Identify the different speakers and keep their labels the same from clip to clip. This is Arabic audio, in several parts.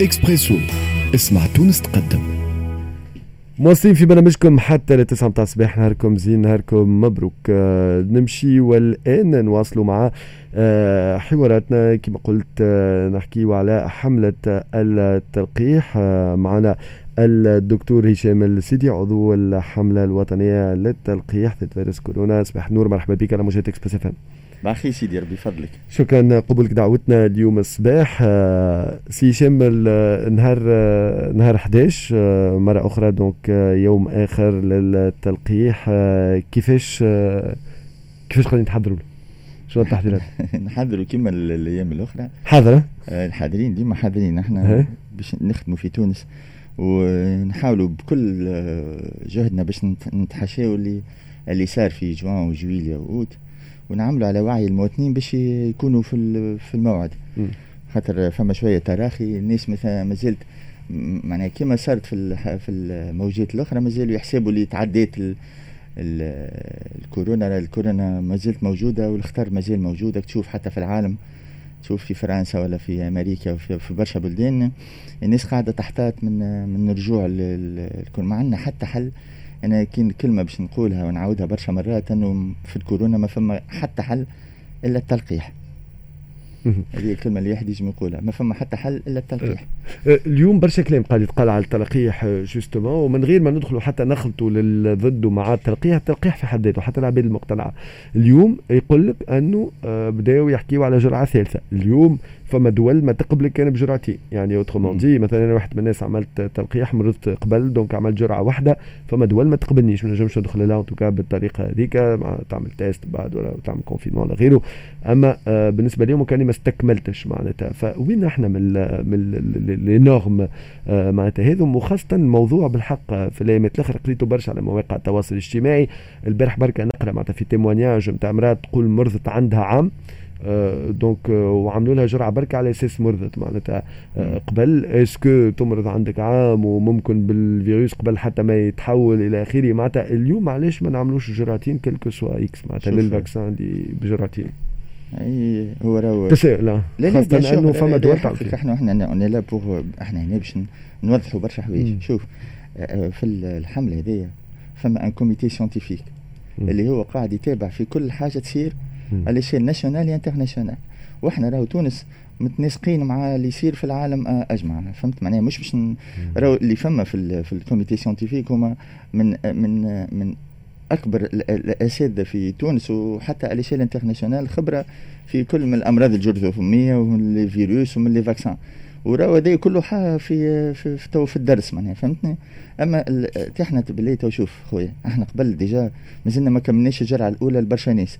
Speaker 1: اكسبريسو اسمع تونس تقدم.
Speaker 2: مواصلين في برنامجكم حتى لتسعة متاع الصباح نهاركم زين نهاركم مبروك. آه نمشي والآن نواصلوا مع آه حواراتنا. كما قلت آه نحكيو على حملة التلقيح. آه معنا الدكتور هشام الزيدي عضو الحملة الوطنية للتلقيح ضد فيروس كورونا. صباح نور مرحبا بك على موجات اكسبريس
Speaker 3: بارك سيدي ربي فضلك
Speaker 2: شكرا قبولك دعوتنا اليوم الصباح. آه، سي هشام نهار آه، نهار 11 آه، مرة أخرى donc يوم آخر للتلقيح. كيفاش كيفاش قاعدين تحضروا له؟ شنو التحضيرات؟
Speaker 3: نحضروا كما الأيام الأخرى.
Speaker 2: حاضرة؟
Speaker 3: الحاضرين ديما حاضرين. إحنا باش نخدموا في تونس. ونحاولوا بكل جهدنا باش نتحاشاو اللي اللي صار في جوان وجويليا وأوت. ونعملوا على وعي المواطنين باش يكونوا في في الموعد. خاطر فما شوية تراخي الناس مثلا ما زلت معناها كما صارت في في الموجات الأخرى مازالوا يحسبوا اللي تعديت الكورونا الكورونا ما زلت موجودة والخطر ما زال موجوده تشوف حتى في العالم تشوف في فرنسا ولا في أمريكا وفي في برشا بلدان الناس قاعدة تحتاط من من الرجوع ما عندنا حتى حل أنا كاين كلمة باش نقولها ونعاودها برشا مرات إنه في الكورونا ما فما حتى حل إلا التلقيح. هذه الكلمة اللي واحد يجي يقولها. ما فما حتى حل إلا التلقيح.
Speaker 2: أه، أه، اليوم برشا كلام قال يتقال على التلقيح justement ومن غير ما ندخلوا حتى نخلطوا للضد ومع التلقيح التلقيح في حد ذاته حتى العباد المقتنعة. اليوم يقول لك أنه أه، بداوا يحكيوا على جرعة ثالثة. اليوم فما دول ما تقبلك كان بجرعتين يعني autrement dit مثلا أنا واحد من الناس عملت تلقيح مرضت قبل donc عملت جرعة واحدة فما دول ما تقبلنيش ما نجمش ندخل لها en tout cas بالطريقة هذيك تعمل test بعد ولا تعمل confinement ولا غيره. أما آه بالنسبة لهم كأني ما استكملتش معناتها. فوين إحنا من من les normes آه معناتها هذم وخاصة الموضوع بالحق. في الأيامات الآخر قريته برشا على مواقع التواصل الاجتماعي. البارح بركة نقرأ معناتها في témoignage نتاع امراه تقول مرضت عندها عام. donc euh, euh, وعملوا لها جرعة بركة على أساس مرضت معناتها. euh, قبل est-ce que تمرض عندك عام وممكن بالفيروس قبل حتى ما يتحول إلى آخره؟ معناتها اليوم علاش ما نعملوش جرعتين quel que soit ... معناتها لل vaccin اللي بجرعتين.
Speaker 3: أي هو راهو.
Speaker 2: تساؤل لا. خاصة أنه فما دول
Speaker 3: إحنا إحنا on est là pour إحنا هنا باش نوضحوا برشا حوايج. شوف في الحملة هذيا فما un comité scientifique اللي هو قاعد يتابع في كل حاجة تصير على échelle nationale internationale وإحنا راهو تونس متناسقين مع اللي يصير في العالم اجمع فهمت؟ معناها مش باش راهو اللي فما في في ال comité scientifique هما من من من أكبر الأساتذة في تونس وحتى على échelle internationale خبرة في كل من الأمراض الجرثوميه ومن الفيروس ومن les vaccins وراهو هذا كله في في في, في, في الدرس معناها فهمتني؟ أما إحنا بالله تو شوف خويا إحنا قبل déjà مازلنا ما كملناش الجرعة الأولى لبرشا ناس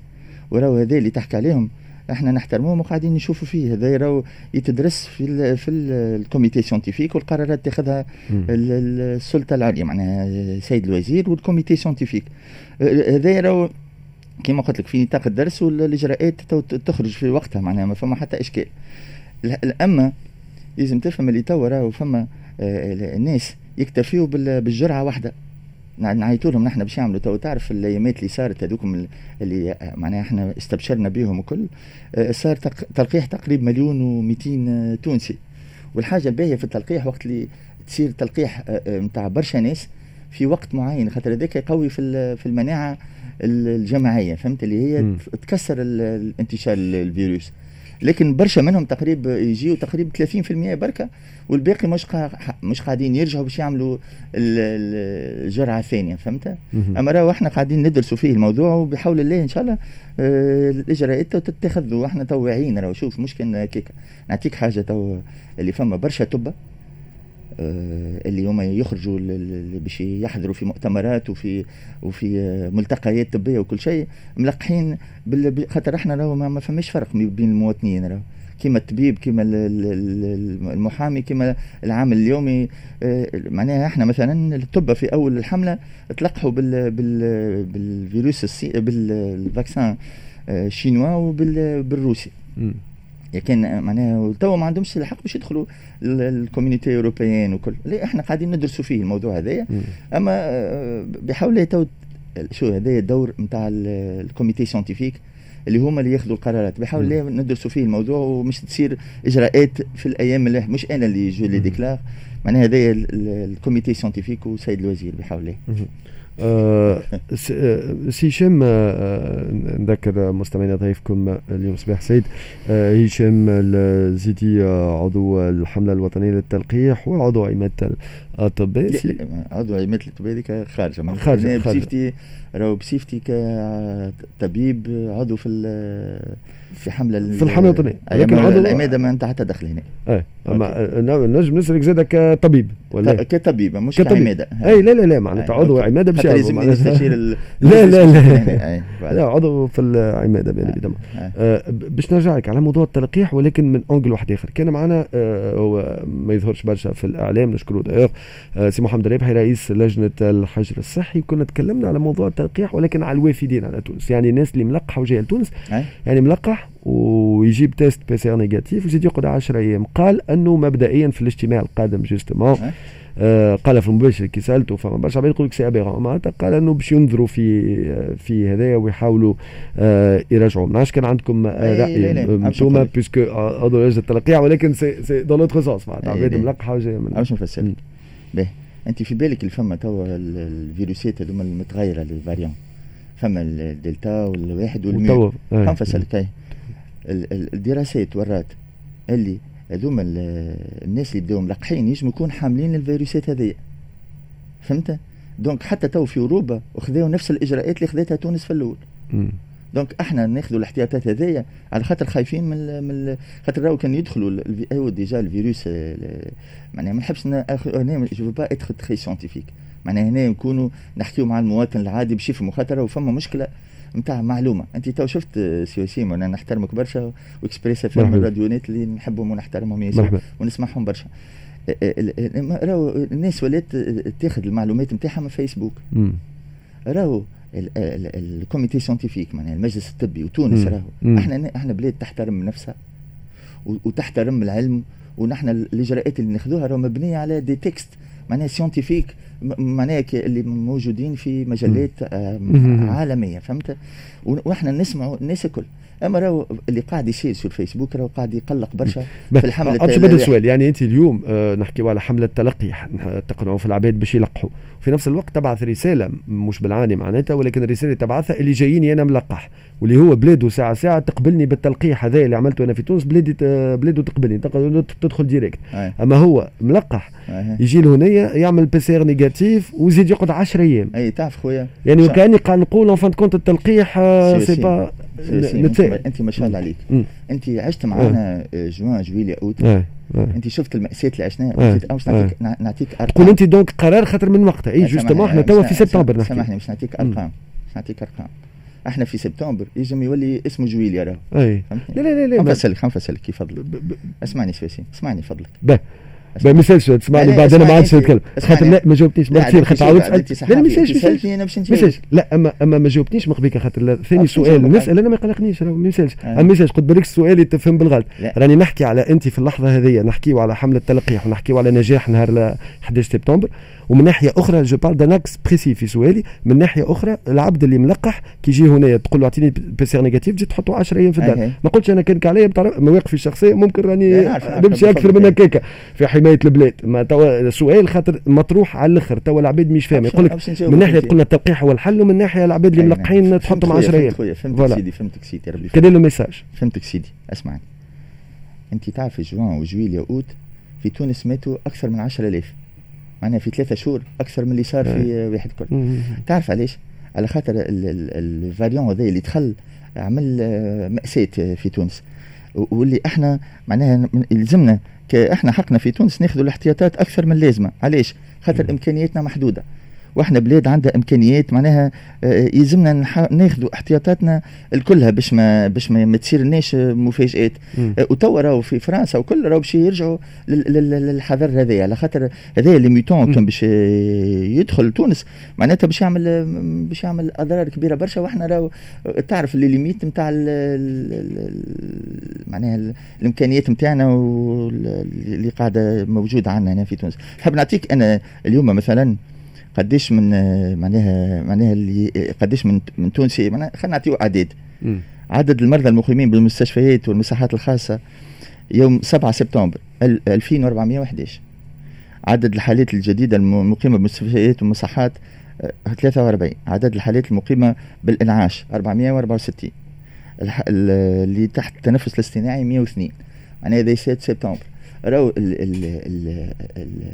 Speaker 3: وراو هذا اللي تحكي عليهم. إحنا نحترموهم وقاعدين نشوفوا فيه. هذا راهو يتدرس في ال في ال comité scientifique والقرارات تاخذها السلطة العليا معناها السيد الوزير وال comité scientifique. هذا راهو كما قلت لك في نطاق الدرس والإجراءات تخرج في وقتها معناها ما فما حتى إشكال. اما لازم تفهم اللي توا راهو فما آه، الناس يكتفيوا بالجرعة واحدة. نعيطوا لهم نحن باش يعملوا. تو تعرف الايامات اللي صارت هذوكم اللي معناها إحنا استبشرنا بهم وكل آه، صار تلقيح تقريبا مليون و200 تونسي. والحاجة الباهية في التلقيح وقت اللي تصير تلقيح نتاع آه، آه، برشا ناس في وقت معين خاطر هذاك يقوي في في المناعة الجماعية فهمت؟ اللي هي م. تكسر انتشار الفيروس. لكن برشا منهم تقريبا يجيو تقريبا 30% بركة والباقي مش قا... مش قاعدين يرجعوا باش يعملوا الجرعه الثانية فهمت؟ أما راهو إحنا قاعدين ندرسوا فيه الموضوع وبحول الله إن شاء الله آه الإجراءات تتخذ وإحنا تو واعيين راهو. شوف مشكل هكاك نعطيك حاجة تو اللي فما برشا أطبة. اللي هما يخرجوا باش يحضروا في مؤتمرات وفي وفي ملتقيات طبية وكل شيء ملقحين خاطر إحنا راهو ما فماش فرق بين المواطنين راهو. كما الطبيب كما المحامي كما العامل اليومي آه، معناها إحنا مثلا الطب في أول الحملة تلقحوا بال بال بالفيروس السي بال vaccin chinois آه، وبالروسي كان معناها تو ما عندهمش الحق باش يدخلوا ال communauté européenne وكل. لا إحنا قاعدين ندرسوا فيه الموضوع هذايا أما آه، بحول تو شو هذايا الدور نتاع ال comité scientifique اللي هما اللي ياخذوا القرارات. بحاول ندرسوا فيه الموضوع ومش تصير إجراءات في الأيام اللي مش أنا اللي je les déclare. معناها هذا ال comité scientifique وسيد الوزير بحاول
Speaker 2: سي هشام آه، نذكر مستمعينا ضيفكم اليوم صباح سيد هشام الزيدي عضو الحملة الوطنية للتلقيح وعضو عماده الاطباء
Speaker 3: عضو عماده الاطباء هذيك خارجة.
Speaker 2: خارجة
Speaker 3: بصيفتي راهو بصيفتي كطبيب عضو في في حملة
Speaker 2: في الحملة الوطنية.
Speaker 3: لكن عضو العماده ما أنت حتى دخل هنا
Speaker 2: إيه أما نجم نسالك زاد كطبيب
Speaker 3: ولا كطبيب مش كعمادة.
Speaker 2: اي لا لا لا معناتها عضو عمادة
Speaker 3: باش لازم يستشير
Speaker 2: لا لا لا. لا عضو في العماده bien évidemment آه، باش نرجع لك على موضوع التلقيح ولكن من angle واحد آخر. كان معنا آه، هو ما يظهرش برشا في الإعلام نشكره دايوغ آه، سي محمد الربحي رئيس لجنة الحجر الصحي. كنا تكلمنا على موضوع التلقيح ولكن على الوافدين على تونس. يعني الناس اللي ملقحه وجايه لتونس يعني ملقح ويجيب test PCR négatif ويزيد يقعد 10 أيام. قال أنه مبدئيا في الاجتماع القادم justement آه. قال في المباشر كي سألته فما برشا عباد يقول لك c'est aberrant معناتها قال أنه باش ينظروا في في هذايا ويحاولوا آه يراجعوا. ما كان عندكم رأي أنتم puisque هذا لجنه التلقيح ولكن c'est c'est dans l'autre sens معناتها عباد ملقحة وجاية
Speaker 3: من باش نفسر باهي أنت في بالك اللي فما توا الفيروسات هذوما المتغيرة ال variant. فما الدلتا والواحد وال mu فما فسلك الدراسات ورات. اللي هذوما الناس اللي بداو ملقحين يجم يكون حاملين الفيروسات هذيا. فهمت؟ donc حتى تو في أوروبا وخذاو نفس الإجراءات اللي خذتها تونس في الأول. donc إحنا ناخذوا الاحتياطات هذيا على خاطر خايفين من من خاطر راهو كان يدخلوا هو déjà الفيروس معناها ما نحبش أنا je veux pas être très scientifique معناها هنا نكونوا نحكيو مع المواطن العادي باش يفهموا خاطر فما مشكلة. نتاع معلومة. أنت تو شفت سي وسيم وأنا نحترمك برشا و Express FM الراديونات اللي نحبهم ونحترمهم ياسر ونسمعهم برشا. راهو الناس ولات تاخذ المعلومات نتاعها من فيسبوك. راهو ال comité scientifique معناها المجلس الطبي وتونس راهو. إحنا إحنا بلاد تحترم نفسها وتحترم العلم ونحن الإجراءات اللي ناخذوها راهو مبنية على des textes معناها scientifiques معناها اللي موجودين في مجلات عالمية فهمت؟ وإحنا نسمعوا الناس الكل أما راهو اللي قاعد يصير في الفيسبوك راهو قاعد يقلق برشا في الحملة
Speaker 2: التلقيح بدل سؤال. يعني أنت اليوم آه نحكيو على حملة تلقيح تقنعوا في العباد باش يلقحوا. في نفس الوقت تبعث رسالة مش بالعاني معناتها ولكن الرسالة تبعثها اللي جاييني أنا ملقح واللي هو بلاده ساعة ساعة تقبلني بالتلقيح هذا اللي عملته أنا في تونس بلادي بلاده تقبلني تدخل directe. أما هو ملقح يجي لهنيا يعمل PCR négatif ويزيد يقعد 10 أيام.
Speaker 3: أي تعرف خويا؟
Speaker 2: يعني وكأني قاعد نقول fin de compte التلقيح c'est pas
Speaker 3: أنت ما شاء الله عليك. أنت عشت معنا جوان جويليا اوت أنت شفت المأساة اللي عشناها نعطيك نعطيك
Speaker 2: أرقام. تقول أنت donc قرار خاطر من وقتها. اي justement إحنا توا في سبتمبر
Speaker 3: نحكي. سامحني باش نعطيك أرقام نعطيك أرقام. إحنا في سبتمبر يجم يولي اسمه جويليا راه
Speaker 2: اي لا لا لا لا
Speaker 3: خنفسلك خنفسلك كيف فضلك؟ اسمعني سويسي اسمعني فضلك.
Speaker 2: ما مثالش تسمعني بعد أنا ما عادش نتكلم خاطر لا ما جاوبتنيش مرتين خاطر عاودت لا ما مثالش ما لا اما أما ما جاوبتنيش من قبيله خاطر ثاني سؤال. نسال أنا ما يقلقنيش ما مثالش أما مثالش قلت بالك السؤال يتفهم بالغلط. راني نحكي على أنت في اللحظة هذه نحكيو على حملة تلقيح ونحكيو على نجاح نهار 11 سبتمبر. ومن ناحية أخرى je parle d'un axe précis في سؤالي. من ناحية أخرى العبد اللي ملقح كي يجي هنا تقول له أعطيني PC négatif تجي تحطه 10 أيام في الدار. ما قلتش أنا كانك عليا مواقفي الشخصيه ممكن راني نمشي أكثر من هكاك في حماية البلاد. ما توا سؤال خاطر مطروح على الأخر توا العباد مش فاهم يقول لك من ناحية قلنا التلقيح هو الحل ومن ناحية العباد اللي ملقحين تحطهم 10 أيام
Speaker 3: فهمتك سيدي فهمتك سيدي ربي
Speaker 2: كان له message.
Speaker 3: فهمتك سيدي اسمعني أنت تعرف جوان وجويليا اوت في تونس ماتوا أكثر من 10000 معناها في ثلاثة شهور أكثر من اللي صار في واحد كل تعرف علاش؟ على خاطر ال variant هذا اللي دخل عمل آه، مأساة في تونس. واللي إحنا معناها يلزمنا إحنا حقنا في تونس ناخذ الاحتياطات أكثر من اللازمة. علاش؟ خاطر إمكانياتنا محدودة. وإحنا بلاد عندها إمكانيات معناها آه، يلزمنا ناخذوا احتياطاتنا الكلها باش ما باش ما, تصير لناش مفاجآت. آه، وتوا راهو في فرنسا وكل راهو باش يرجعوا للحذر هذايا. على خاطر هذايا اللي ميتون كان باش يدخل تونس معناتها باش يعمل باش يعمل أضرار كبيرة برشا. وإحنا راهو تعرف اللي ليميت نتاع معناها الإمكانيات نتاعنا اللي قاعدة موجودة عندنا هنا في تونس. نحب نعطيك أنا اليوم مثلا قديش من معناها معناها اللي قديش من من تونسي معناها خلينا نعطيو اعداد عدد المرضى المقيمين بالمستشفيات والمساحات الخاصة يوم 7 سبتمبر 2411 عدد الحالات الجديدة المقيمة بالمستشفيات والمصحات 43 عدد الحالات المقيمة بالإنعاش 464 اللي تحت التنفس الاصطناعي 102 معناها هذا 7 سبتمبر. راهو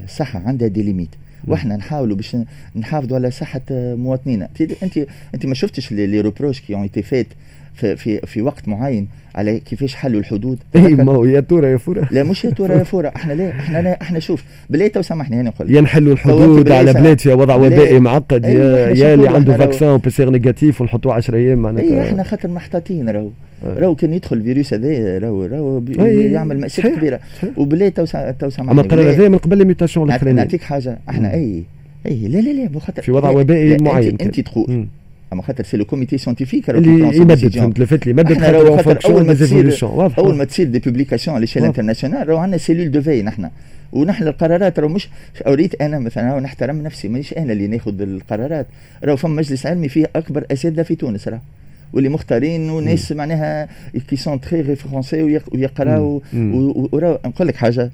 Speaker 3: الصحة عندها des limites. وإحنا نحاولوا باش نحافظوا على صحة مواطنينا. انت أنت ما شفتش les reproches qui ont été faites في في في وقت معين على كيفاش حلوا الحدود؟
Speaker 2: إي ما هو يا تورا يا فورا.
Speaker 3: لا مش يا تورا يا فورا. إحنا لا إحنا لا إحنا شوف بلاد تو سامحني أنا نقول
Speaker 2: يا نحلوا الحدود على بلاد فيها وضع وبائي معقد يا, يا اللي عنده vaccin PCR négatif ونحطوه 10 أيام
Speaker 3: معناتها. إي إحنا خاطر محتاطين راهو. راهو كان يدخل الفيروس هذا راهو راهو يعمل مأساة كبيرة. وبلاد تو تو سامحني.
Speaker 2: أما القرار هذا من قبل ال
Speaker 3: mutation الأخرانية. نعطيك حاجة. إحنا اي اي لا لا لا
Speaker 2: خاطر في وضع وبائي معين.
Speaker 3: انت تقول. أما خاطر c'est le comité scientifique
Speaker 2: اللي يمدد فهمت لفت لي. مدد
Speaker 3: خاطر أول ما تصير أول ما تصير des publications على l'échelle internationale راهو عندنا cellule de veille نحن ونحن القرارات راهو مش أريد أنا مثلا نحترم نفسي مانيش أنا اللي ناخذ القرارات. راهو فما مجلس علمي فيه أكبر أساتذة في تونس راهو. واللي مختارين وناس معناها qui sont très référencés ويقراو وراهو نقول لك حاجة؟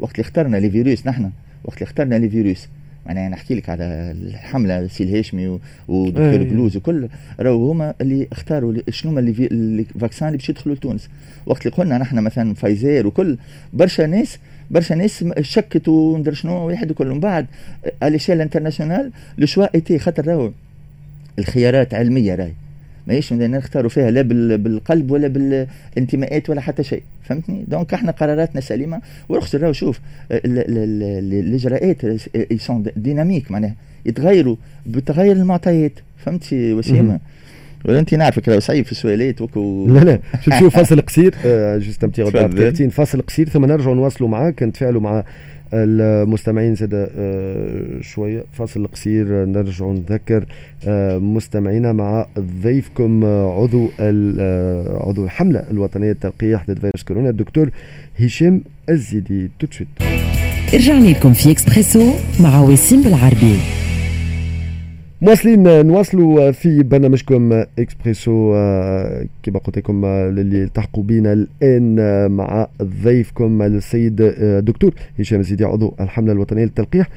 Speaker 3: وقت اللي اخترنا les virus نحن. وقت اللي اخترنا les virus. معناها نحكي لك على الحملة سي الهاشمي ودكتور إيه. بلوز وكل. راهو هما اللي اختاروا شنو هما اللي ال vaccin اللي باش يدخلوا لتونس. وقت اللي قلنا نحن مثلا فايزير وكل برشا ناس برشا ناس شكت وندر شنو واحد وكل من بعد على échelle internationale le choix était خاطر راهو الخيارات علمية راهي. ماهيش نختاروا فيها لا بالقلب ولا بالانتماءات ولا حتى شيء فهمتني؟ donc إحنا قراراتنا سليمة. ورخص راهو شوف الإجراءات ils sont dynamiques معناها. يتغيروا بتغير المعطيات فهمتي وسيمة؟ ولا أنت نعرفك لو صعيب في السؤالات وكو
Speaker 2: لا لا. شوف فاصل قصير. juste أمتي فاصل قصير ثم نرجعوا نواصلوا معاك نتفاعلوا مع المستمعين زاد آه، شوية. فاصل قصير نرجع نذكر آه، مستمعينا مع ضيفكم آه، عضو عضو الحملة الوطنية للتلقيح ضد فيروس كورونا الدكتور هشام الزيدي. tout de suite
Speaker 4: رجعنا لكم في اكسبريسو مع وسيم بالعربي.
Speaker 2: مواصلين نواصلوا في برنامجكم إكسبريسو. كما قلت لكم اللي التحقوا بنا الآن مع ضيفكم السيد دكتور هشام الزيدي عضو الحملة الوطنية للتلقيح.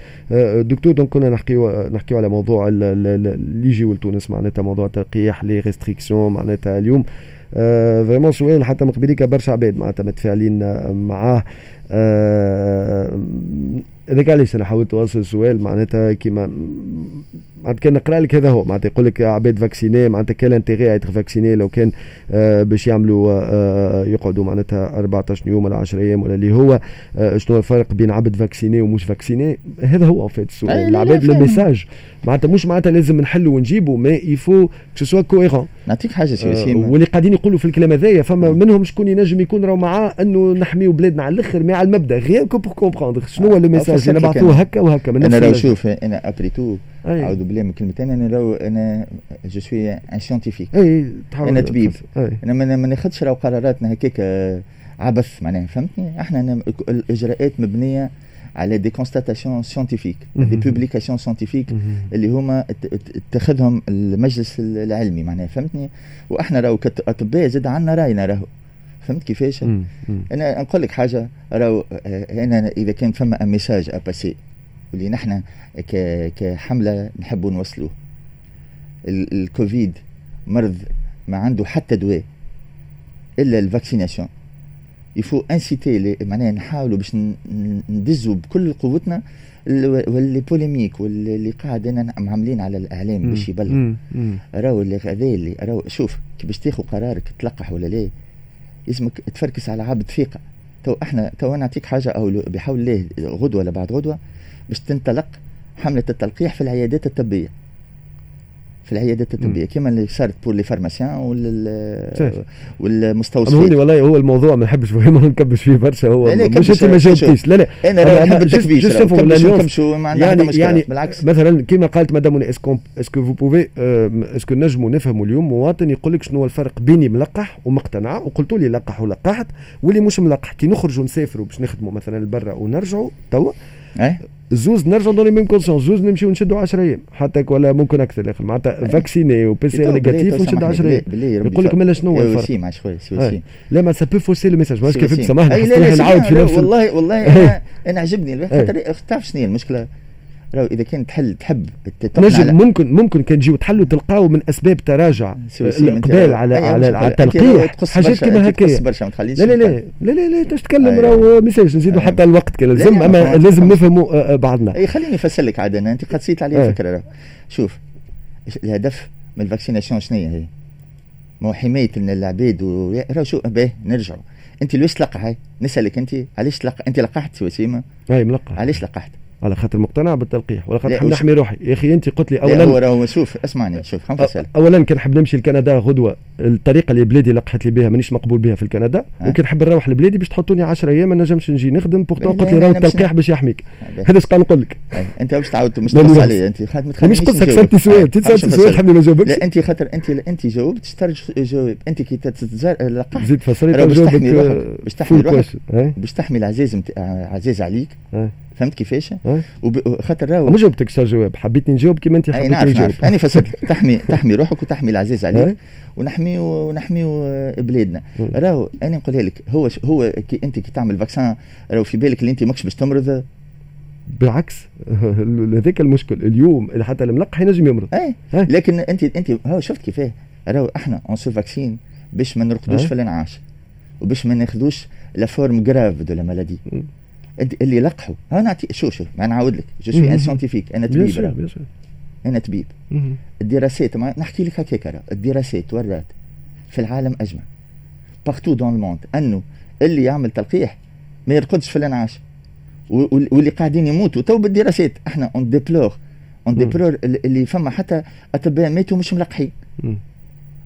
Speaker 2: دكتور donc كنا نحكيو نحكيو على موضوع اللي يجي لتونس معناتها موضوع التلقيح les restrictions معناتها اليوم. vraiment سؤال حتى من قبليك برشا عباد معناتها متفاعلين معاه. هذاك علاش أنا حاولت أوصل السؤال معناتها كيما معناتها كان نقرأ لك هذا هو. معناتها يقول لك عباد vacciné معناتها كان intérêt être vacciné لو كان آه باش يعملوا آه, آه، يقعدوا معناتها 14 يوم ولا 10 أيام ولا اللي هو آه شنو الفرق بين عبد vacciné ومش vacciné؟ هذا هو فيت السؤال. العباد ال message معناتها مش معناتها لازم نحلوا ونجيبوا mais il faut que ce soit cohérent
Speaker 3: نعطيك حاجة si آه
Speaker 2: واللي قاعدين يقولوا في الكلام هذايا فما منهم شكون ينجم يكون راهو معاه أنه نحميو بلادنا على الأخر على المبدأ غير que pour comprendre شنو هو le message نبعثوه هكا وهكا
Speaker 3: أنا لو شوف أنا après tout أعوذ بالله من كلمتين أنا لو أنا je suis un scientifique
Speaker 2: أي
Speaker 3: أنا طبيب. أنا ما ناخذش راهو قراراتنا هكاك عبث معناها فهمتني؟ إحنا الإجراءات مبنية على des constatations scientifiques des publications scientifiques اللي هما اتخذهم المجلس العلمي معناها فهمتني؟ وإحنا راهو كأطباء زاد عندنا رأينا راهو. فهمت كيفاش؟ أنا نقول لك حاجة راهو أنا إذا كان فما message à passer واللي نحن كحملة نحبوا نوصلوه. الكوفيد مرض ما عنده حتى دواء إلا ال vaccination il faut inciter معناها نحاولوا باش ندزوا بكل قوتنا واللي polémique واللي قاعد أنا عاملين على الإعلام باش يبلغ. راهو اللي هذا اللي راهو شوف كي باش تاخذ قرارك تلقح ولا لا لازمك تفركس على عبد ثقه تو إحنا تو نعطيك حاجة أو بحول الله غدوة ولا بعد غدوة باش تنطلق حملة التلقيح في العيادات الطبية. في العيادات الطبيه كما اللي صارت pour les pharmaciens وال والمستوصفين.
Speaker 2: والله هو الموضوع ما نحبش ما نكبش فيه برشا هو لا لا مش أنت ما جاوبتيش. لا لا.
Speaker 3: أنا نحب التكبيش
Speaker 2: يعني يعني بالعكس. مثلا كما قالت madame est-ce que est-ce que vous pouvez est-ce que نجموا نفهموا اليوم مواطن يقول لك شنو هو الفرق بيني ملقح ومقتنع وقلت لي لقح ولقحت واللي مش ملقح كي نخرجوا نسافروا باش نخدموا مثلا لبرا ونرجعوا توا.
Speaker 3: اي
Speaker 2: زوز نرجعوا dans même circonstance زوز نمشيو نشدوا 10 أيام. حتى ولا ممكن أكثر يا أخي. معناتها vacciné و PCR négatif ونشدوا 10 أيام. يقول لك مالا شنو هو الفرق؟
Speaker 3: مع شوي سي
Speaker 2: لا ما ça peut fausser le message ماسك كيف. سامحني. حسيت نعاود في نفس ال-
Speaker 3: والله والله أنا أنا عجبني. خاطر تعرف شنو هي المشكلة؟ راهو إذا كان تحل تحب
Speaker 2: نجم ممكن ممكن كان تجيو تحلوا تلقاو من أسباب تراجع الاقبال
Speaker 3: راهو-
Speaker 2: على على
Speaker 3: راهو
Speaker 2: التلقيح حاجات
Speaker 3: برشا،
Speaker 2: كيما
Speaker 3: أنت تقص
Speaker 2: هكايا
Speaker 3: برشا ما تخليش
Speaker 2: لا لا لا. لا لا لا تتكلم
Speaker 3: أي.
Speaker 2: راهو message نزيدوا
Speaker 3: أي.
Speaker 2: حتى الوقت كان
Speaker 3: لا،
Speaker 2: لازم
Speaker 3: لا،
Speaker 2: أما
Speaker 3: ما-
Speaker 2: لازم
Speaker 3: ما-
Speaker 2: نفهموا آه، آه، بعضنا.
Speaker 3: أي خليني نفسر لك عاد أنا أنت قد سيت علي
Speaker 2: إيه.
Speaker 3: الفكرة شوف الهدف من ال vaccination شنو هي؟ ما هو حمايه العباد و... راه شو؟ باهي نرجعوا أنت ليش تلقح نسألك أنت علاش تلقح أنت لقحت وسيمه
Speaker 2: أي ملقح.
Speaker 3: علاش لقحت؟
Speaker 2: على خاطر مقتنع بالتلقيح ولا خاطر نحمي روحي يا أخي أنت قلت لي
Speaker 3: لا، هو
Speaker 2: اولا
Speaker 3: راهو شوف اسمعني شوف نفسر
Speaker 2: اولا كان نحب نمشي لكندا غدوة الطريقة اللي بلادي لقحت لي بها مانيش مقبول بها في الكندا
Speaker 3: أه.
Speaker 2: وكان نحب نروح لبلادي باش تحطوني 10 أيام ما نجمش نجي نخدم pourtant
Speaker 3: là،
Speaker 2: قلت لي راهو التلقيح باش يحميك. هذا اش نقول لك.
Speaker 3: أنت باش تعاود مش تقص. علي أنت خاطر
Speaker 2: مش قصتك. سالتي سؤال. انت
Speaker 3: باش
Speaker 2: سالتي سؤال. حبني ما جاوبكش
Speaker 3: لا أنت خاطر أنت أنت جاوبت تسترجع جاوب أنت كي تتزار لقحت
Speaker 2: زيد
Speaker 3: باش تحمي
Speaker 2: آه،
Speaker 3: روحك باش تحمي روحك. باش تحمي العزيز مت... عزيز عليك. فهمت كيفاش؟ وب... خاطر راهو
Speaker 2: ما جاوبتكش على الجواب حبيتني نجاوب كيما أنت
Speaker 3: نعرف
Speaker 2: نجاوب.
Speaker 3: أنا فسرت. تحمي تحمي روحك وتحمي العزيز عليك
Speaker 2: أي.
Speaker 3: ونحميو ونحميو آه، بلادنا.
Speaker 2: مم.
Speaker 3: راهو أنا نقولها لك هو ش... هو كي أنت كي تعمل vaccin راهو في بالك اللي أنت ماكش باش تمرض؟
Speaker 2: بالعكس. هذاك المشكل. اليوم حتى الملقح ينجم يمرض.
Speaker 3: اي. لكن انت انت هو شفت كيفاه؟ راهو إحنا on se vaccine باش ما نرقدوش. في الانعاش وباش ما ناخذوش la forme grave de
Speaker 2: la
Speaker 3: maladie اللي لقحوا. أنا نعطي شوف شوف ما نعاود لك. je. suis un scientifique
Speaker 2: أنا
Speaker 3: طبيب. أنا طبيب. الدراسات ما نحكي لك هكاك الدراسات ورات في العالم أجمع. partout dans le monde أنه اللي يعمل تلقيح ما يرقدش في الانعاش. واللي قاعدين يموتوا تو بالدراسات. إحنا on déplore
Speaker 2: on.
Speaker 3: déplore اللي فما حتى أطباء ماتوا مش ملقحين.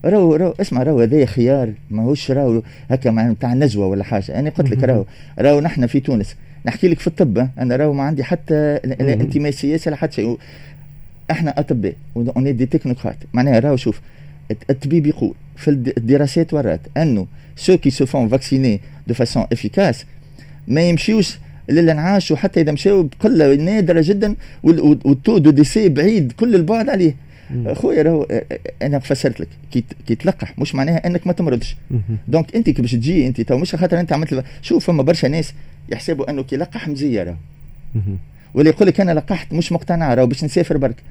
Speaker 3: راهو راهو اسمع راهو هذا خيار. ماهوش راهو هكا مع نتاع نزوه ولا حاجة. أنا قلت لك راهو. راهو نحن في تونس. نحكي لك في الطب أنا راهو ما عندي حتى لا- لا. انتماء سياسي ولا حتى شيء إحنا أطباء on est des technocrates معناها راهو شوف الطبيب يقول في الد- الدراسات ورات أنه ceux qui se font vacciner de façon efficace ما يمشيوش للانعاش وحتى إذا مشاو بقلة نادرة جدا وال- وال- وال taux de décès بعيد كل البعد عليه. خويا راهو أنا فسرت لك. كي تلقح مش معناها إنك ما تمرضش. donc أنت كي باش تجي أنت تو مش خاطر أنت عملت شوف فما برشا ناس يحسبوا أنه كي لقح مزية راهو. ولا يقول لك أنا لقحت مش مقتنع راهو باش نسافر برك.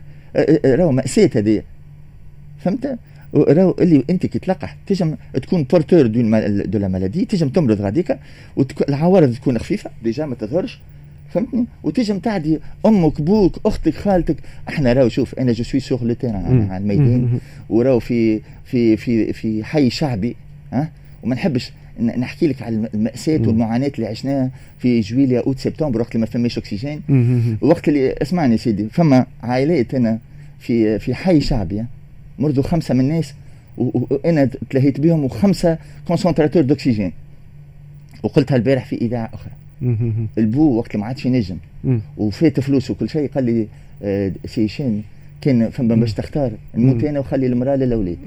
Speaker 3: راهو مأساة هذه. فهمت؟ راهو اللي أنت كي تلقح تجم تكون porteur de la maladie تجم تمرض غاديكا والعوارض تكون خفيفة déjà ما تظهرش. فهمتني وتجم تعدي أمك بوك أختك خالتك إحنا راهو شوف أنا je suis sur le terrain على الميدان. وراو في في في في حي شعبي ها وما نحبش نحكي لك على المأساة. والمعاناة اللي عشناها في جويليا اوت سبتمبر وقت اللي ما فماش
Speaker 2: أكسجين.
Speaker 3: وقت اللي اسمعني سيدي فما عائلات هنا في في حي شعبي مرضوا خمسة من الناس وأنا تلهيت بهم وخمسة concentrateurs d'oxygène وقلتها البارح في إذاعة
Speaker 2: أخرى.
Speaker 3: البو وقت ما عادش ينجم. وفات فلوس وكل شيء قال لي آه، سي هشام كان فما باش تختار. نموت. أنا وخلي
Speaker 2: المرأة للأولاد.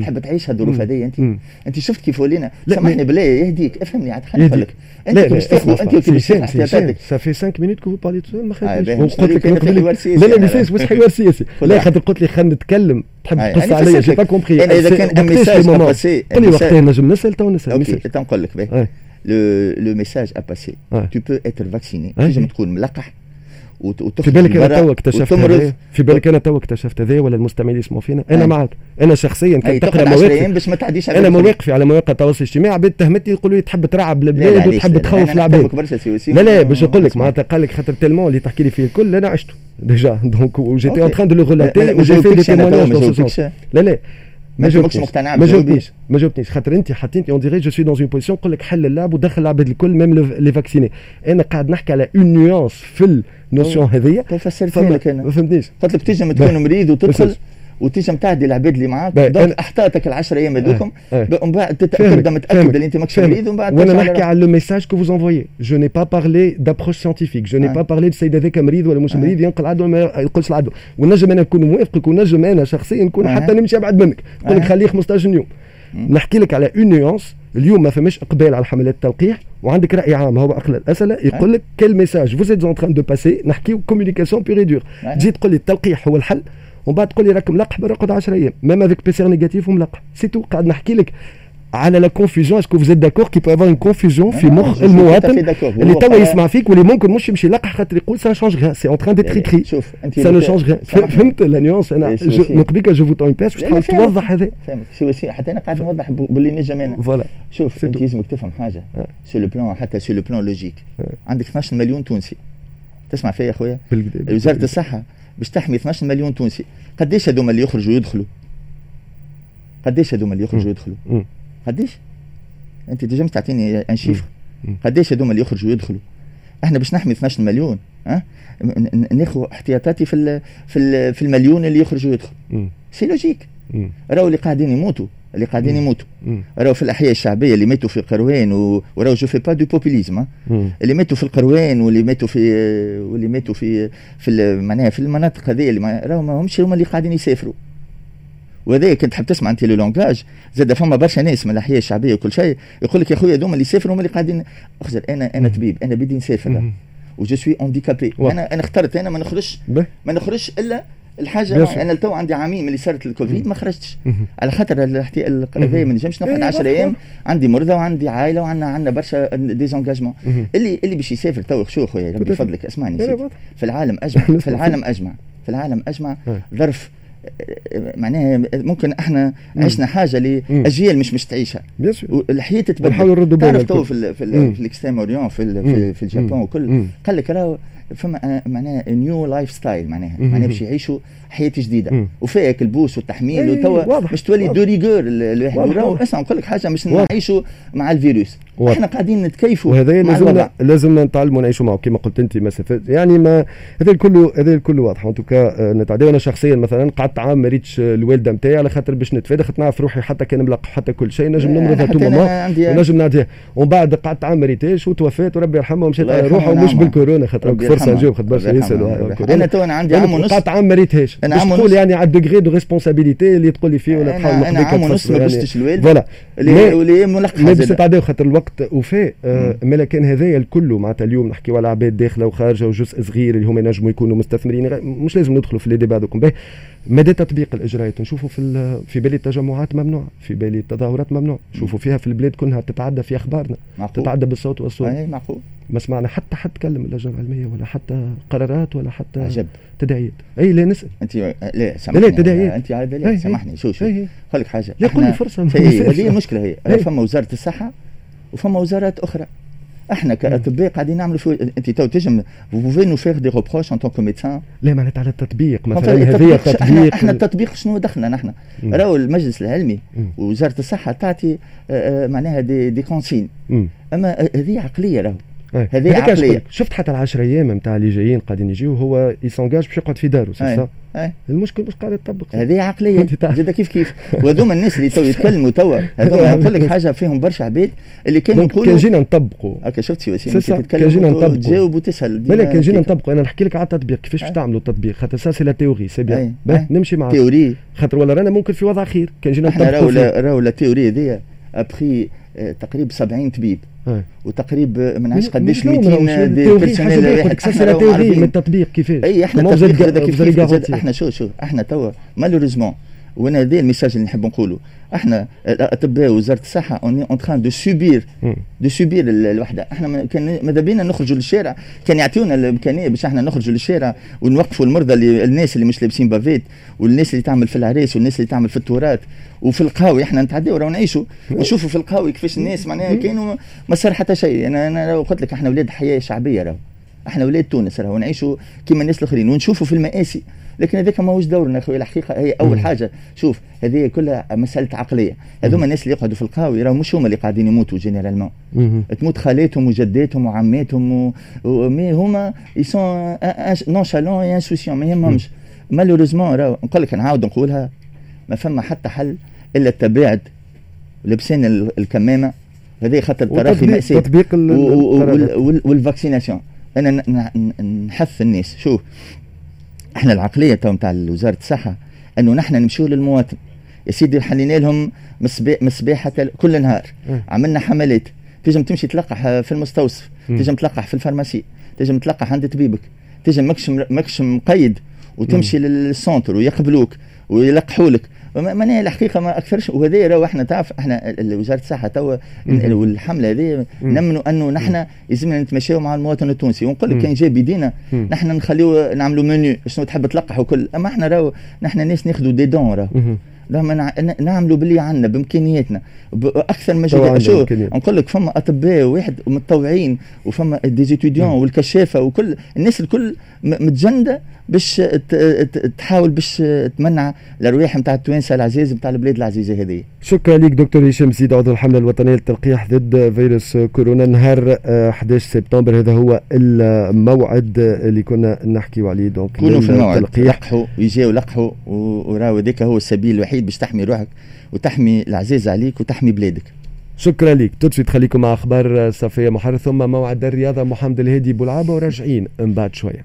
Speaker 3: تحب تعيش هالظروف. هذه
Speaker 2: أنت.
Speaker 3: أنت شفت كيف ولينا؟ سامحني بالله يهديك. افهمني عاد خليني نقول. لك.
Speaker 2: أنت
Speaker 3: كي باش تاخذ أنت كي باش تاخذ احتياطاتك
Speaker 2: fait 5 minutes que vous parlez de ça ما
Speaker 3: آه،
Speaker 2: خدتش
Speaker 3: في
Speaker 2: قلت لك- لا لا. مش مش حوار سياسي. لا خاطر قلت لي خلينا نتكلم. تحب
Speaker 3: آه،
Speaker 2: تقص عليا
Speaker 3: j'ai.
Speaker 2: pas compris
Speaker 3: أنا إذا كان à passer,
Speaker 2: قول لي وقتها نجم نسأل تو نسأل.
Speaker 3: OK
Speaker 2: message.
Speaker 3: تنقول لك باهي. Message à passer.
Speaker 2: Ouais.
Speaker 3: Tu peux être vacciné.
Speaker 2: Ouais.
Speaker 3: تنجم تكون ملقح
Speaker 2: في بالك
Speaker 3: أنا
Speaker 2: تو اكتشفت. هذا في بالك أنا تو اكتشفت هذا ولا المستمعين يسمعوا فينا أنا
Speaker 3: أي.
Speaker 2: معك أنا شخصيا كنت تقرا
Speaker 3: تقعد 10
Speaker 2: مواقف
Speaker 3: باش ما تعديش أنا.
Speaker 2: مواقفي على مواقع التواصل الاجتماعي عباد تهمتني يقولوا لي تحب
Speaker 3: لا،
Speaker 2: البلاد وتحب. تخوف العباد. لا لا باش نقول لك. معناتها قال لك خاطر تلمون اللي تحكي لي فيه الكل أنا عشته ديجا دونك وجيتي. اون تران دو لو
Speaker 3: لا،
Speaker 2: ريلاتي
Speaker 3: لا، ما
Speaker 2: وجي في دي
Speaker 3: تو،
Speaker 2: تيمونياج لا لا
Speaker 3: ما مقتنع
Speaker 2: ما. جاوبتنيش ما جاوبتنيش خاطر انت حطيتني on dirait je suis dans une position نقول لك حل اللعب ودخل العباد الكل même les vaccinés أنا قاعد نحكي على une nuance في ال notion
Speaker 3: هذيا. فسرت
Speaker 2: فما-
Speaker 3: لك أنا.
Speaker 2: ما فهمتنيش.
Speaker 3: قلت لك تنجم. تكون مريض وتدخل
Speaker 2: بس-
Speaker 3: وتنجم تعدي العباد اللي معاك.
Speaker 2: donc
Speaker 3: أحتاطك العشر أيام هذوكم
Speaker 2: آه.
Speaker 3: ومن بعد تت-
Speaker 2: فاهمك،
Speaker 3: تبدا
Speaker 2: متأكد
Speaker 3: اللي أنت ماكش. مريض ومن بعد وأنا
Speaker 2: نحكي
Speaker 3: على
Speaker 2: le message que vous envoyez je n'ai pas parlé d'approche scientifique je n'ai
Speaker 3: آه.
Speaker 2: pas parlé السيد هذاك مريض ولا مش
Speaker 3: آه.
Speaker 2: مريض ينقل عدو ما ينقلش العدو ونجم أنا نكون موافقك ونجم أنا شخصيا نكون
Speaker 3: آه.
Speaker 2: حتى نمشي ابعد منك نقول لك
Speaker 3: آه.
Speaker 2: خليه 15 يوم. نحكي لك على une nuance اليوم ما فماش إقبال على حملات التلقيح وعندك رأي عام هو أقل الأسئلة يقول لك quel message vous entendez passer نحكيو communication pure et dure تجي تقول لي التلقيح هو الحل ومن بعد تقول لي راك ملقح برقد 10 أيام. même avec PCR négatif وملقح c'est tout قاعد نحكي لك على la confusion est-ce que vous êtes d'accord qu'il peut avoir une confusion في مخ المواطن اللي توا يسمع فيك واللي ممكن مش يمشي؟ يلقح خاطر يقول ça change rien c'est en train d'être très
Speaker 3: شوف انت
Speaker 2: ça ne change rien فهمت la nuance أنا نقبيك je vous tends une perche باش تحاول توضح هذا.
Speaker 3: فهمت. شو حتى أنا قاعد نوضح باللي نجم أنا
Speaker 2: voilà
Speaker 3: شوف أنت لازمك تفهم حاجة. sur le plan حتى sur le plan logique عندك 12 مليون تونسي. تسمع فيا خويا وزاره الصحة باش تحمي 12 مليون تونسي. قداش هذوما اللي يخرجوا يدخلوا؟ قداش هذوما اللي يخرجوا يدخلوا؟ قداش انت تنجم تعطيني un chiffre. قداش هذوما اللي يخرجوا يدخلوا؟ إحنا باش نحمي 12 مليون ها؟ ناخذ احتياطاتي في ال في ال في المليون اللي يخرجوا يدخلوا. c'est logique. راهو اللي قاعدين يموتوا. اللي قاعدين يموتوا. راهو في الأحياء الشعبية اللي ماتوا في القيروان وراهو je fais pas de populisme اللي ماتوا في القروان واللي ماتوا في واللي ماتوا في في معناها في المناطق هذه اللي راهو ما همش هما اللي قاعدين يسافروا. وهذا كنت تحب تسمع انت le langage زاد فما برشا ناس من الأحياء الشعبية وكل شيء يقول لك يا خويا هذوما اللي يسافروا هما اللي قاعدين. أخزر أنا أنا طبيب أنا بدي نسافر. و je suis handicapé أنا أنا اخترت أنا ما نخرجش ما نخرجش إلا الحاجة أنا تو عندي عامين من اللي صارت الكوفيد ما خرجتش. على خاطر هذا ما نجمش نقعد 10 أيام عندي مرضى وعندي عائلة وعندنا عندنا برشا des engagements. اللي اللي باش يسافر تو شو خويا ربي بفضلك اسمعني في العالم أجمع في العالم أجمع في العالم أجمع ظرف معناها ممكن إحنا عشنا حاجة لاجيال مش مش تعيشها. الحياة تتبدل.
Speaker 2: نحاولوا نردوا
Speaker 3: تعرف تو في في, في ال Extrême-Orient في في, في اليابان وكل. قال لك راهو فما معناها new lifestyle معناها معناها باش يعيشوا حياه جديدة. وفيها البوس والتحميل وتوا باش تولي de rigueur الواحد. اسمع نقول لك حاجة باش نعيشوا مع الفيروس. واضح. إحنا قاعدين نتكيفوا
Speaker 2: وهذا لازم لازم نتعلموا نعيشوا معه كما قلت أنت مسافات يعني ما هذا الكل هذا الكل واضح. en tout cas نتعدى أنا شخصيا مثلا قعدت عام ما ريتش الوالدة نتاعي على خاطر باش نتفادى خاطر نعرف روحي حتى كان ملقح حتى كل شيء. نجم نمرض tout moment ونجم نعديها. ومن بعد قعدت عام ما ريتهاش وتوفات وربي يرحمها ومشيت على روحها. ومش بالكورونا خاطر فرصة جو خاطر برشا يسالوا
Speaker 3: أنا تو عندي عام ونص.
Speaker 2: قعدت عام ما ريتهاش. عام تقول يعني على الدوغري دو ريسبونسابيلتي اللي تقول لي فيه ولا
Speaker 3: تحاول أنا عام ونص ما الوالده
Speaker 2: فوالا.
Speaker 3: اللي ملقح
Speaker 2: باش تتعداو خاطر الوقت وفاء. آه مالا كان هذايا الكل معناتها اليوم نحكيو على عباد داخلة وخارجة وجزء صغير اللي هما ينجموا يكونوا مستثمرين. مش لازم ندخلوا في لي ديبا دوكم مدى تطبيق الاجراءات نشوفوا في في بالي التجمعات ممنوع في بالي التظاهرات ممنوع. نشوفوا فيها في البلاد كلها تتعدى في أخبارنا معقول. تتعدى بالصوت والصورة
Speaker 3: أي معقول.
Speaker 2: ما سمعنا حتى حد تكلم اللجنة العلمية ولا حتى قرارات ولا حتى
Speaker 3: عجب.
Speaker 2: تداعيات. أي لا نسأل.
Speaker 3: أنت لا سامحني.
Speaker 2: لا تداعيات.
Speaker 3: أنت عاد لا سامحني. شو شو؟ خليك لك حاجة.
Speaker 2: لا قول لي فرصة.
Speaker 3: هذه المشكلة هي فما وزارة الصحة وفما وزارات أخرى. إحنا كأطباء قاعدين نعملوا شو انت تو تجم nous faire des reproches en tant que médecin.
Speaker 2: لا معناتها على التطبيق مثلا هذه
Speaker 3: التطبيق إحنا, إحنا التطبيق شنو دخلنا نحن؟ راهو المجلس العلمي ووزارة الصحة تعطي معناها des, des consignes أما هذه عقلية راهو. هذه عقلية.
Speaker 2: شفت حتى العشر أيام نتاع اللي جايين قاعدين يجيو il s'engage باش يقعد في داره سي المشكل مش قاعد يطبق.
Speaker 3: هذه عقلية زاد كيف كيف؟ وهذوما الناس اللي تو يتكلموا توا هذوما نقول لك حاجة فيهم برشا عباد اللي كانوا
Speaker 2: يقولوا كان جينا نطبقوا.
Speaker 3: هكا شفت شو
Speaker 2: كان جينا نطبقوا.
Speaker 3: تجاوب وتسال
Speaker 2: لا كان جينا نطبقوا؟ أنا نحكي لك على التطبيق. كيفاش باش تعملوا التطبيق؟ خاطر ça c'est la théorie c'est bien نمشي معاك.
Speaker 3: théorie.
Speaker 2: خاطر ولا رانا ممكن في وضع خير. كان جينا
Speaker 3: نطبقوا راهو راهو la théorie هذيا. ابخي تقريب 70 طبيب. وتقريب ما نعرفش قداش 200
Speaker 2: personnel واحد من التطبيق كيفاش؟
Speaker 3: اي إحنا التطبيق هذا كيف كيف إحنا شو شو إحنا توا malheureusement وأنا هذا ال message اللي نحب نقوله إحنا الاطباء وزارة الصحة on en train de subir de subir الوحدة. إحنا كان ماذا بينا نخرجوا للشارع؟ كان يعطيونا الامكانية باش إحنا نخرجوا للشارع ونوقفوا المرضى اللي الناس اللي مش لابسين bavettes والناس اللي تعمل في العريس والناس اللي تعمل في التورات. وفي القهاوي إحنا نتعداو راهو نعيشوا. نشوفوا في القهاوي كيفاش الناس معناها كانوا ما صار حتى شيء. أنا أنا قلت لك إحنا أولاد حياة شعبية راهو. إحنا ولاد تونس راهو. نعيشوا كيما الناس الاخرين. ونشوفوا في المآسي. لكن هذاك ماهوش دورنا اخويا الحقيقة هي أول حاجة. شوف هذه كلها مسألة عقلية. هذوما الناس اللي يقعدوا في القهاوي راهو مش هما اللي قاعدين يموتوا généralement تموت خالاتهم وجداتهم وعماتهم و... و... mais هما ils sont nonchalants insouciants ما يهمهمش malheureusement راهو نقول لك نعاود نقولها ما فما حتى حل إلا التباعد لبسان الكمامة. هذه خاطر تراخي مأساة.
Speaker 2: تطبيق
Speaker 3: وال vaccination. أنا نحث الناس. شوف إحنا العقلية تو نتاع وزارة الصحة إنه نحن نمشيو للمواطن. يا سيدي حلينا لهم مصباح كل نهار. عملنا حملات. تنجم تمشي تلقح في المستوصف. تنجم تلقح في ال pharmacie. تنجم تلقح عند طبيبك. تنجم ماكش ماكش مقيد وتمشي لل centre ويقبلوك ويلقحوا لك معناها الحقيقة ما أكثرش. وهذا راهو إحنا تعرف إحنا وزارة الصحة توا والحملة هذه نمنوا أنه نحن لازمنا نتماشاو مع المواطن التونسي. ونقول لك كان جا بيدينا نحن نخليو نعملوا منيو شنو تحب تلقح وكل. أما إحنا راهو نحن ناس ناخذوا des dons راهو. رغم نعملوا باللي عندنا بإمكانياتنا. باكثر من شو نقول لك فما أطباء واحد متطوعين وفما des étudiants والكشافة وكل. الناس الكل متجندة باش تحاول باش تمنع الأرواح نتاع التوانسة العزيز نتاع البلاد العزيزة هذه.
Speaker 2: شكرا لك دكتور هشام زيد عضو الحمله الوطنية للتلقيح ضد فيروس كورونا. نهار 11 سبتمبر هذا هو الموعد اللي كنا نحكيو عليه. donc
Speaker 3: كونوا في الموعد. لقحوا يجيو لقحوا وراو هذاك هو السبيل الوحيد باش تحمي روحك وتحمي العزيز عليك وتحمي بلادك.
Speaker 2: شكرا لك. تدفي خليكم مع أخبار صفية محرر ثم موعد الرياضة. محمد الهادي بولعابة وراجعين من بعد شوية.